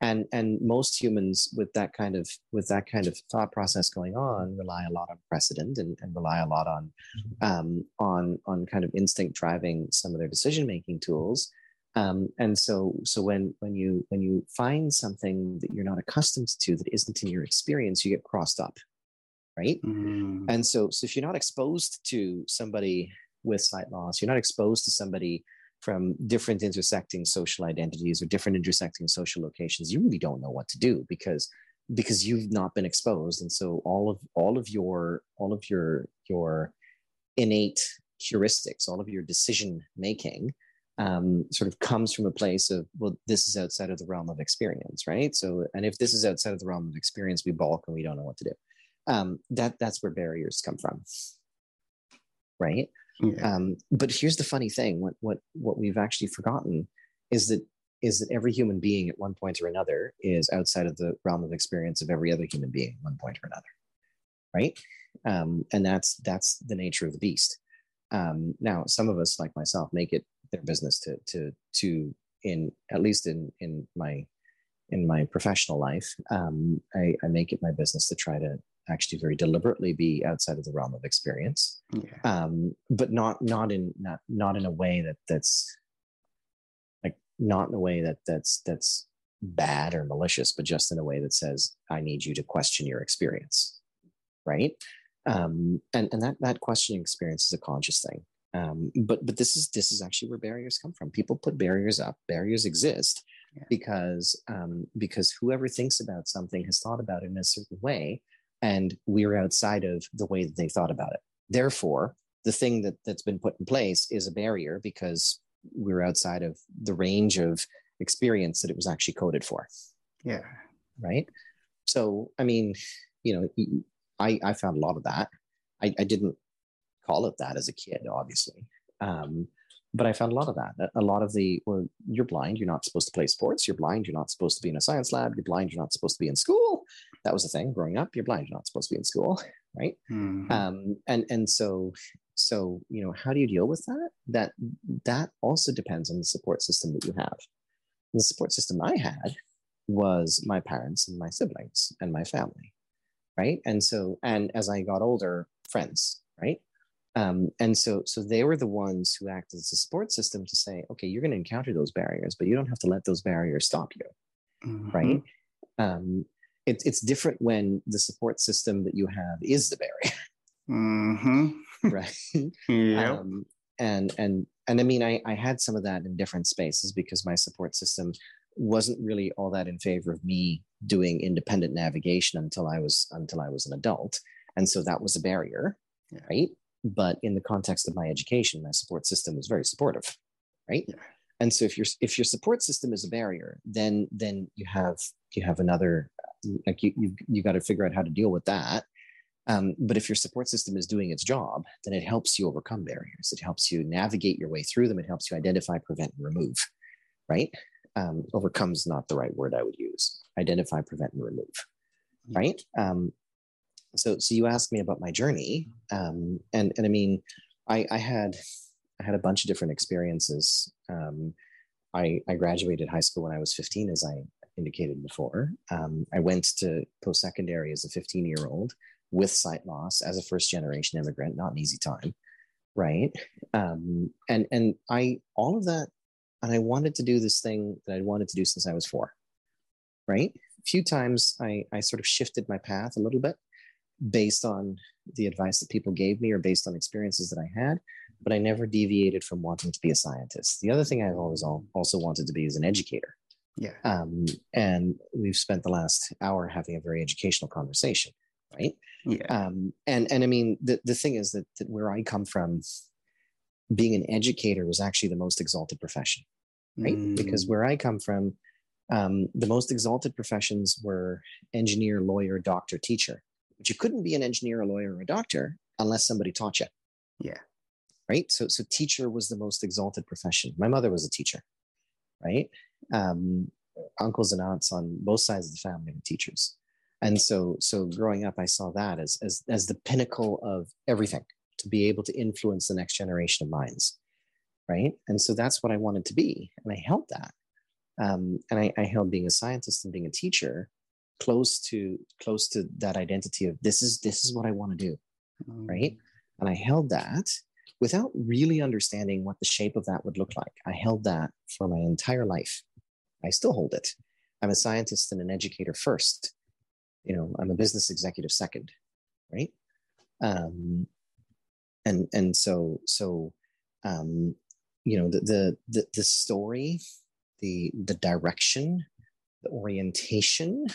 and and most humans with that kind of with that kind of thought process going on rely a lot on precedent and, and rely a lot on mm-hmm. um, on on kind of instinct driving some of their decision making tools um, and so so when when you when you find something that you're not accustomed to that isn't in your experience you get crossed up right mm. and so so if you're not exposed to somebody with sight loss you're not exposed to somebody from different intersecting social identities or different intersecting social locations you really don't know what to do because because you've not been exposed. And so all of all of your all of your your innate heuristics all of your decision making um, sort of comes from a place of well this is outside of the realm of experience right? So and if this is outside of the realm of experience we balk and we don't know what to do. Um, that that's where barriers come from. Right yeah. Um, but here's the funny thing: what what what we've actually forgotten is that is that every human being at one point or another is outside of the realm of experience of every other human being at one point or another, right? Um, and that's that's the nature of the beast. Um, now, some of us, like myself, make it their business to to to in at least in in my in my professional life, um, I, I make it my business to try to actually very deliberately be outside of the realm of experience. Yeah. um, but not not in not not in a way that that's like not in a way that that's that's bad or malicious but just in a way that says i need you to question your experience. Right? Um, and and that that questioning experience is a conscious thing. Um, but but this is this is actually where barriers come from. People put barriers up. Barriers exist yeah. because um, because whoever thinks about something has thought about it in a certain way and we're outside of the way that they thought about it. Therefore, the thing that, that's been put in place is a barrier because we're outside of the range of experience that it was actually coded for. Yeah. Right. So, I mean, you know, I, I found a lot of that. I, I didn't call it that as a kid, obviously. Um, but I found a lot of that. A lot of the, well, you're blind, you're not supposed to play sports. You're blind, you're not supposed to be in a science lab. You're blind, you're not supposed to be in school. That was the thing growing up. You're blind, you're not supposed to be in school, *laughs* right? Mm-hmm. Um, and and so so you know, how do you deal with that? That that also depends on the support system that you have. The support system I had was my parents and my siblings and my family, right? And so, and as I got older, friends, right? Um, and so, so they were the ones who acted as a support system to say, okay, you're going to encounter those barriers, but you don't have to let those barriers stop you, mm-hmm. right? Um, it, it's different when the support system that you have is the barrier, mm-hmm. *laughs* right? yeah. Um, and and and I mean, I I had some of that in different spaces because my support system wasn't really all that in favor of me doing independent navigation until I was until I was an adult, and so that was a barrier, yeah. right? But in the context of my education my support system was very supportive right? Yeah. and so if your if your support system is a barrier then then you have you have another like you you, you got to figure out how to deal with that. Um, but if your support system is doing its job then it helps you overcome barriers. It helps you navigate your way through them. It helps you identify prevent and remove right? Um, overcome is not the right word i would use. Identify prevent and remove right? Um, so so you asked me about my journey um, and and i mean I, I had i had a bunch of different experiences. Um, I, I graduated high school when i was 15 as i indicated before. Um, i went to post-secondary as a 15 year old with sight loss as a first generation immigrant not an easy time right? Um, and and i all of that and i wanted to do this thing that i wanted to do since i was four right? A few times I, I sort of shifted my path a little bit based on the advice that people gave me or based on experiences that I had, but I never deviated from wanting to be a scientist. The other thing I've always also wanted to be is an educator. Yeah. Um, and we've spent the last hour having a very educational conversation, right? Yeah. Um, and and I mean the the thing is that, that where I come from, being an educator was actually the most exalted profession, right? Mm. Because where I come from, um, the most exalted professions were engineer, lawyer, doctor, teacher. But you couldn't be an engineer, a lawyer, or a doctor unless somebody taught you. Yeah. Right. So so teacher was the most exalted profession. My mother was a teacher, right? Um, uncles and aunts on both sides of the family were teachers. And so so growing up, I saw that as as as the pinnacle of everything to be able to influence the next generation of minds. Right. And so that's what I wanted to be. And I held that. Um, and I, I held being a scientist and being a teacher close to close to that identity of this is this is what I want to do, mm. right? And I held that without really understanding what the shape of that would look like. I held that for my entire life. I still hold it. I'm a scientist and an educator first. You know, I'm a business executive second, right? Um, and and so so um, you know the, the the the story, the the direction, the orientation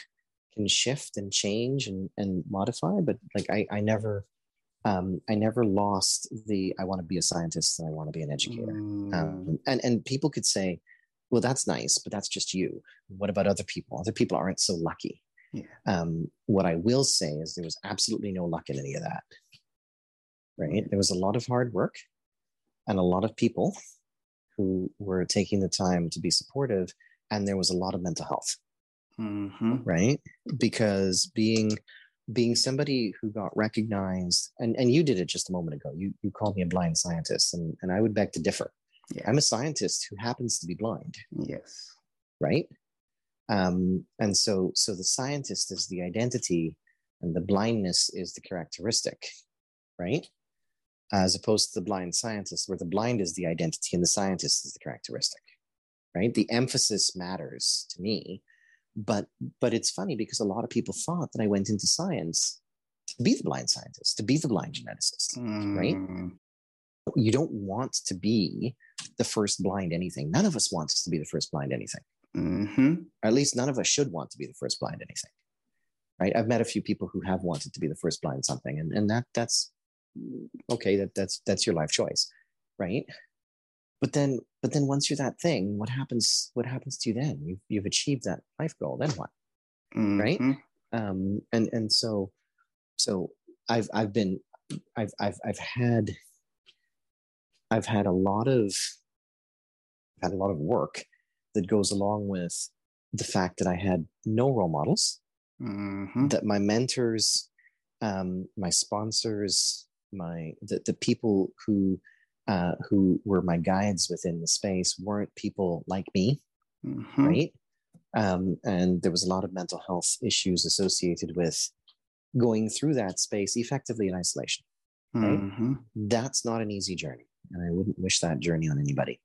can shift and change and, and modify but like i i never um, I never lost the I want to be a scientist and I want to be an educator. Mm. Um, and and people could say, well, that's nice, but that's just you. What about other people? Other people aren't so lucky. Yeah. Um, what I will say is there was absolutely no luck in any of that. Right? There was a lot of hard work and a lot of people who were taking the time to be supportive, and there was a lot of mental health mm-hmm. right? Because being being somebody who got recognized, and, and you did it just a moment ago. You you called me a blind scientist, and, and I would beg to differ. Yeah. I'm a scientist who happens to be blind. Yes. Right. Um, and so so the scientist is the identity, and the blindness is the characteristic, right? As opposed to the blind scientist, where the blind is the identity and the scientist is the characteristic, right? The emphasis matters to me but but it's funny because a lot of people thought that I went into science to be the blind scientist, to be the blind geneticist, mm. right? You don't want to be the first blind anything. None of us wants to be the first blind anything. Mm-hmm. Or at least none of us should want to be the first blind anything. Right? I've met a few people who have wanted to be the first blind something, and, and that that's okay, that that's that's your life choice, right? But then but then once you're that thing what happens what happens to you then you've, you've achieved that life goal then what mm-hmm. right um and and so so i've i've been i've i've i've had i've had a lot of I've had a lot of work that goes along with the fact that i had no role models mm-hmm. that my mentors um my sponsors my the, the people who uh, who were my guides within the space weren't people like me, mm-hmm. right? Um, and there was a lot of mental health issues associated with going through that space effectively in isolation. Right? Mm-hmm. That's not an easy journey, and I wouldn't wish that journey on anybody.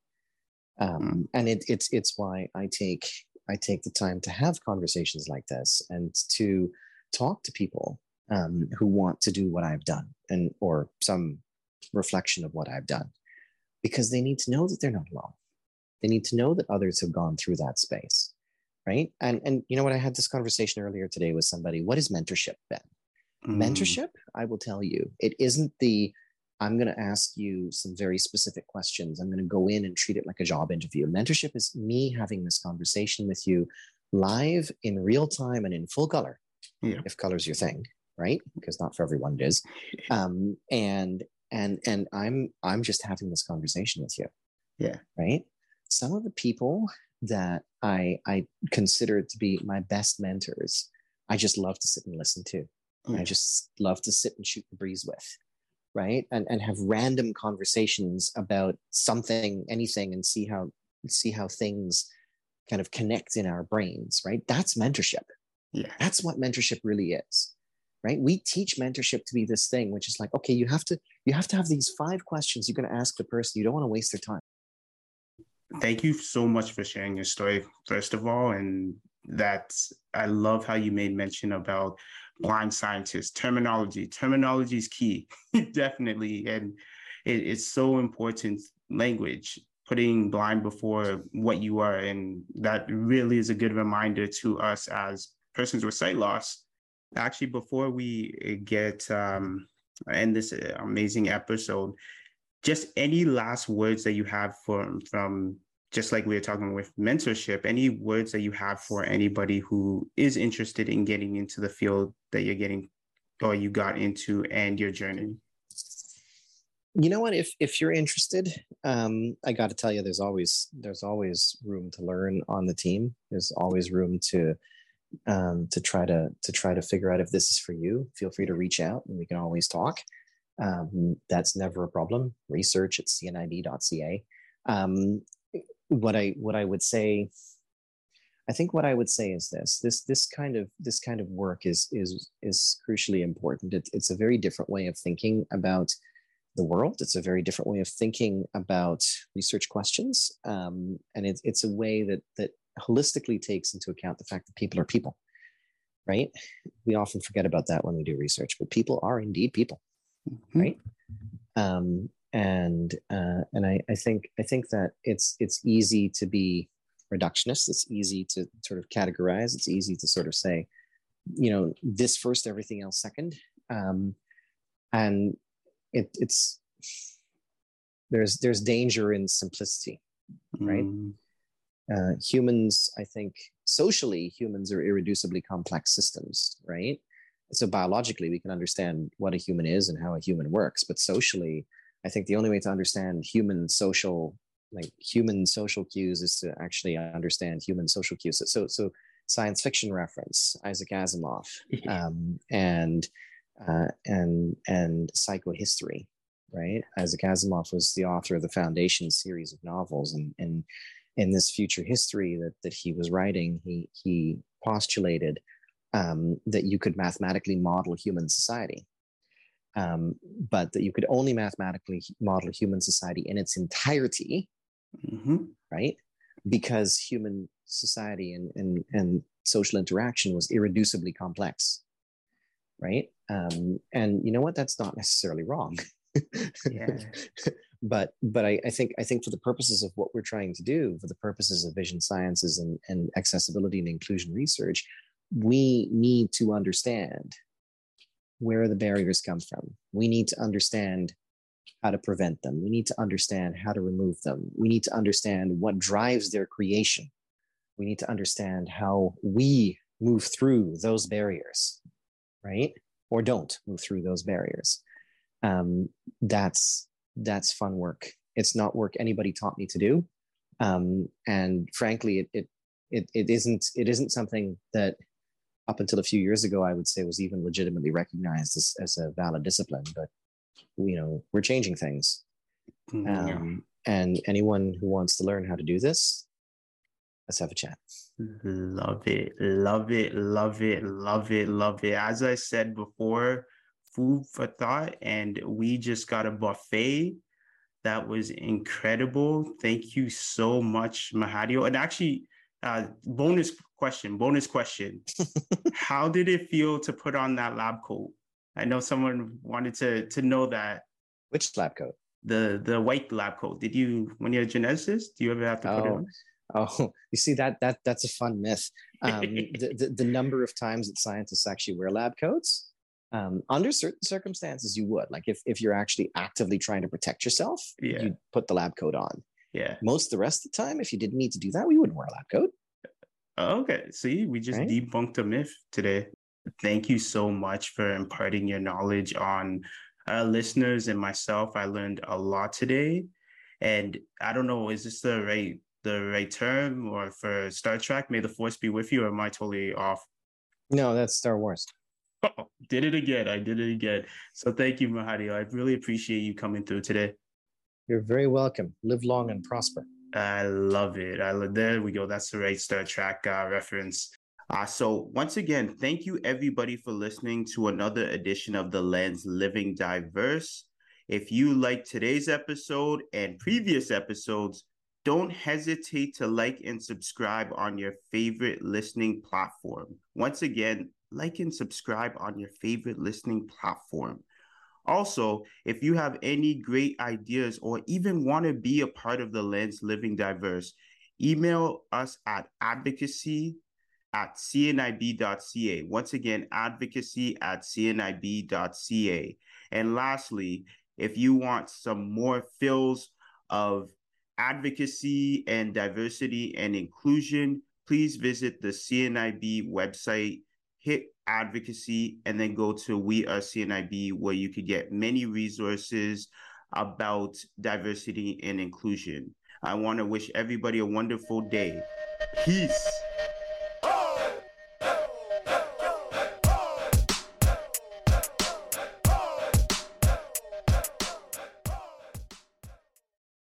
Um, mm. And it, it's it's why I take I take the time to have conversations like this and to talk to people um, who want to do what I've done and or some reflection of what I've done because they need to know that they're not alone. They need to know that others have gone through that space, right? And and you know what? I had this conversation earlier today with somebody. What is mentorship, Ben? Mm. Mentorship, I will tell you, it isn't the I'm going to ask you some very specific questions. I'm going to go in and treat it like a job interview. Mentorship is me having this conversation with you live in real time and in full color, yeah. if color's your thing, right? Because not for everyone it is. Um, and and and i'm i'm just having this conversation with you. Yeah. Right? Some of the people that i i consider to be my best mentors i just love to sit and listen to. Mm. i just love to sit and shoot the breeze with. Right? And and have random conversations about something anything and see how see how things kind of connect in our brains right? That's mentorship. Yeah. That's what mentorship really is. Right? We teach mentorship to be this thing which is like okay you have to you have to have these five questions you're going to ask the person you don't want to waste their time thank you so much for sharing your story first of all and that's I love how you made mention about blind scientists terminology. Terminology is key, *laughs* definitely, and it, it's so important. Language, putting blind before what you are, and that really is a good reminder to us as persons with sight loss. Actually, before we get um, end this amazing episode, just any last words that you have from from just like we were talking with mentorship, any words that you have for anybody who is interested in getting into the field that you're getting or you got into and your journey? You know what? If if you're interested, um, I got to tell you, there's always there's always room to learn on the team. There's always room to um, to try to to try to figure out if this is for you. Feel free to reach out, and we can always talk. Um, that's never a problem. Research at cnib.ca Um, what I what I would say, I think what I would say is this: this this kind of this kind of work is is is crucially important. It, it's a very different way of thinking about the world. It's a very different way of thinking about research questions, um, and it's it's a way that that holistically takes into account the fact that people are people. Right? We often forget about that when we do research, but people are indeed people. Mm-hmm. Right? Um, and uh, and I, I think I think that it's it's easy to be reductionist. It's easy to sort of categorize. It's easy to sort of say, you know, this first, everything else second, um, and it, it's there's there's danger in simplicity, right? Mm. Uh, humans, I think, socially, humans are irreducibly complex systems, right? So biologically, we can understand what a human is and how a human works, but socially, I think the only way to understand human social, like human social cues, is to actually understand human social cues. So, so science fiction reference, Isaac Asimov, *laughs* um, and uh, and and psychohistory, right? Isaac Asimov was the author of the Foundation series of novels, and and in this future history that that he was writing, he he postulated um, that you could mathematically model human society um, but that you could only mathematically model human society in its entirety, mm-hmm. right? Because human society and, and, and social interaction was irreducibly complex, right? Um, and you know what? That's not necessarily wrong. yeah. *laughs* but but I, I, think I think for the purposes of what we're trying to do, for the purposes of vision sciences and, and accessibility and inclusion research, we need to understand where the barriers come from. We need to understand how to prevent them. We need to understand how to remove them. We need to understand what drives their creation. We need to understand how we move through those barriers, right? Or don't move through those barriers. Um, that's that's fun work. It's not work anybody taught me to do, um, and frankly, it, it it it isn't it isn't something that up until a few years ago, I would say was even legitimately recognized as, as a valid discipline. But you know, we're changing things. Mm, um, And anyone who wants to learn how to do this, let's have a chat. Love it, love it, love it, love it, love it. As I said before, food for thought, and we just got a buffet that was incredible. Thank you so much, Mahadeo. And actually, uh, bonus question, bonus question. *laughs* How did it feel to put on that lab coat? I know someone wanted to to know that. Which lab coat? The the white lab coat. Did you when you're a geneticist, do you ever have to put oh. it on? Oh, you see that that that's a fun myth. Um, *laughs* the, the, the number of times that scientists actually wear lab coats, um, under certain circumstances, you would. Like if if you're actually actively trying to protect yourself, yeah. you put the lab coat on. Yeah. Most of the rest of the time, if you didn't need to do that, we wouldn't wear a lab coat. Okay. See, we just right? debunked a myth today. Thank you so much for imparting your knowledge on our listeners and myself. I learned a lot today. And I don't know, is this the right the right term or for Star Trek? May the force be with you, or am I totally off? No, that's Star Wars. Oh, *laughs* did it again. I did it again. So thank you, Mahadeo. I really appreciate you coming through today. You're very welcome. Live long and prosper. I love it. I love, there we go. That's the right Star Trek uh, reference. Uh, so once again, thank you everybody for listening to another edition of the Lens Living Diverse. If you like today's episode and previous episodes, Don't hesitate to like and subscribe on your favorite listening platform. Once again, like and subscribe on your favorite listening platform. Also, if you have any great ideas or even want to be a part of the Lens Living Diverse, email us at advocacy at cnib.ca. Once again, advocacy at cnib.ca. And lastly, if you want some more fills of advocacy and diversity and inclusion, please visit the CNIB website, hit advocacy, and then go to We Are CNIB, where you could get many resources about diversity and inclusion. I want to wish everybody a wonderful day. Peace.